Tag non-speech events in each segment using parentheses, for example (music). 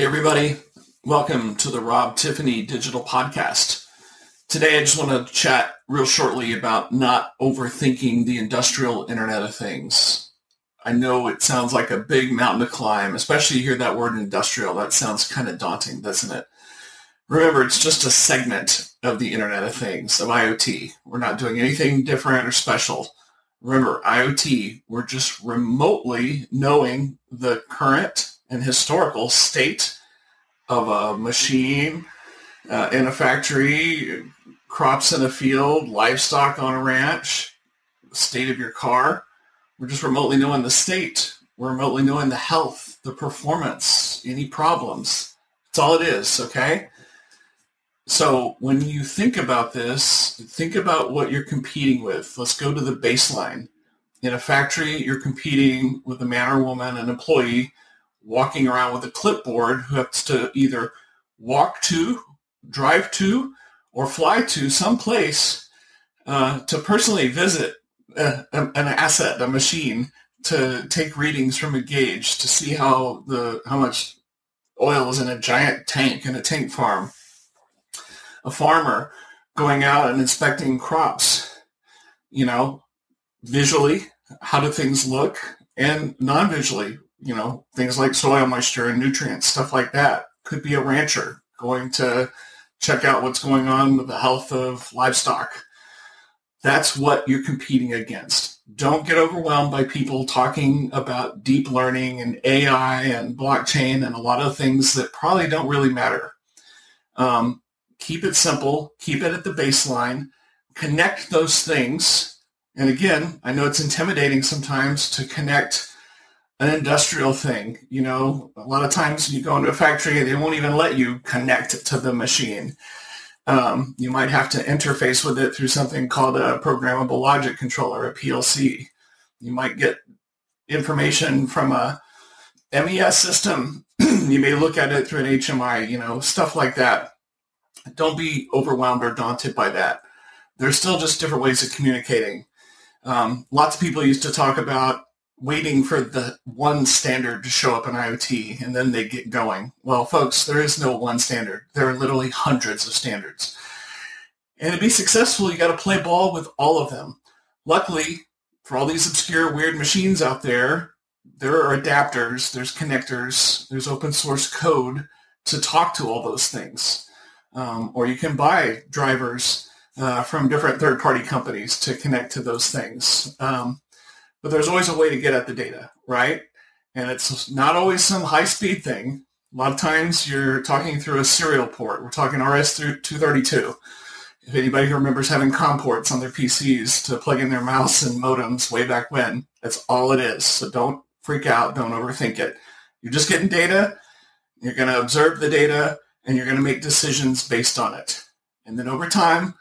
Hey, everybody. Welcome to the Rob Tiffany Digital Podcast. Today, I just want to chat real shortly about not overthinking the industrial Internet of Things. I know it sounds like a big mountain to climb, especially you hear that word industrial. That sounds kind of daunting, doesn't it? Remember, it's just a segment of the Internet of Things, of IoT. We're not doing anything different or special. Remember, IoT, we're just remotely knowing the current and historical state of a machine uh, in a factory, crops in a field, livestock on a ranch, state of your car. We're just remotely knowing the state. We're remotely knowing the health, the performance, any problems. That's all it is, okay? So when you think about this, think about what you're competing with. Let's go to the baseline. In a factory, you're competing with a man or woman, an employee walking around with a clipboard who has to either walk to, drive to, or fly to some place uh, to personally visit a, a, an asset, a machine, to take readings from a gauge to see how the how much oil is in a giant tank in a tank farm. A farmer going out and inspecting crops, you know, visually, how do things look, and non-visually, you know, things like soil moisture and nutrients, stuff like that. Could be a rancher going to check out what's going on with the health of livestock. That's what you're competing against. Don't get overwhelmed by people talking about deep learning and AI and blockchain and a lot of things that probably don't really matter. Um, keep it simple. Keep it at the baseline. Connect those things. And again, I know it's intimidating sometimes to connect an industrial thing. You know, a lot of times you go into a factory, they won't even let you connect to the machine. Um, you might have to interface with it through something called a programmable logic controller, a PLC. You might get information from a MES system. (clears throat) you may look at it through an HMI, you know, stuff like that. Don't be overwhelmed or daunted by that. There's still just different ways of communicating. Um, lots of people used to talk about waiting for the one standard to show up in IoT and then they get going. Well, folks, there is no one standard. There are literally hundreds of standards. And to be successful, you got to play ball with all of them. Luckily, for all these obscure, weird machines out there, there are adapters, there's connectors, there's open source code to talk to all those things. Um, or you can buy drivers uh, from different third-party companies to connect to those things. Um, but there's always a way to get at the data, right? And it's not always some high speed thing. A lot of times you're talking through a serial port. We're talking RS-232. If anybody who remembers having COM ports on their PCs to plug in their mouse and modems way back when, that's all it is. So don't freak out. Don't overthink it. You're just getting data. You're going to observe the data and you're going to make decisions based on it. And then over time,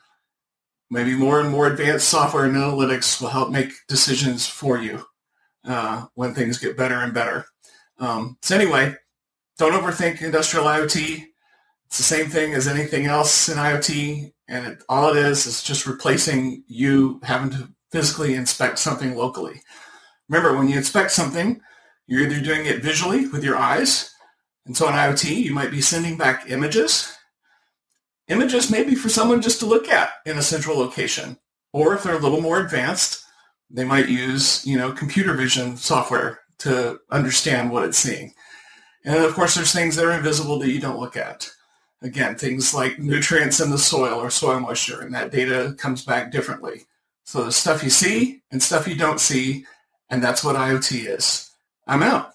maybe more and more advanced software and analytics will help make decisions for you uh, when things get better and better. Um, so anyway, don't overthink industrial IoT. It's the same thing as anything else in IoT, and it, all it is is just replacing you having to physically inspect something locally. Remember, when you inspect something, you're either doing it visually with your eyes, and so in IoT, you might be sending back images images maybe for someone just to look at in a central location. Or if they're a little more advanced, they might use, you know, computer vision software to understand what it's seeing. And of course, there's things that are invisible that you don't look at. Again, things like nutrients in the soil or soil moisture, and that data comes back differently. So there's stuff you see and stuff you don't see, and that's what IoT is. I'm out.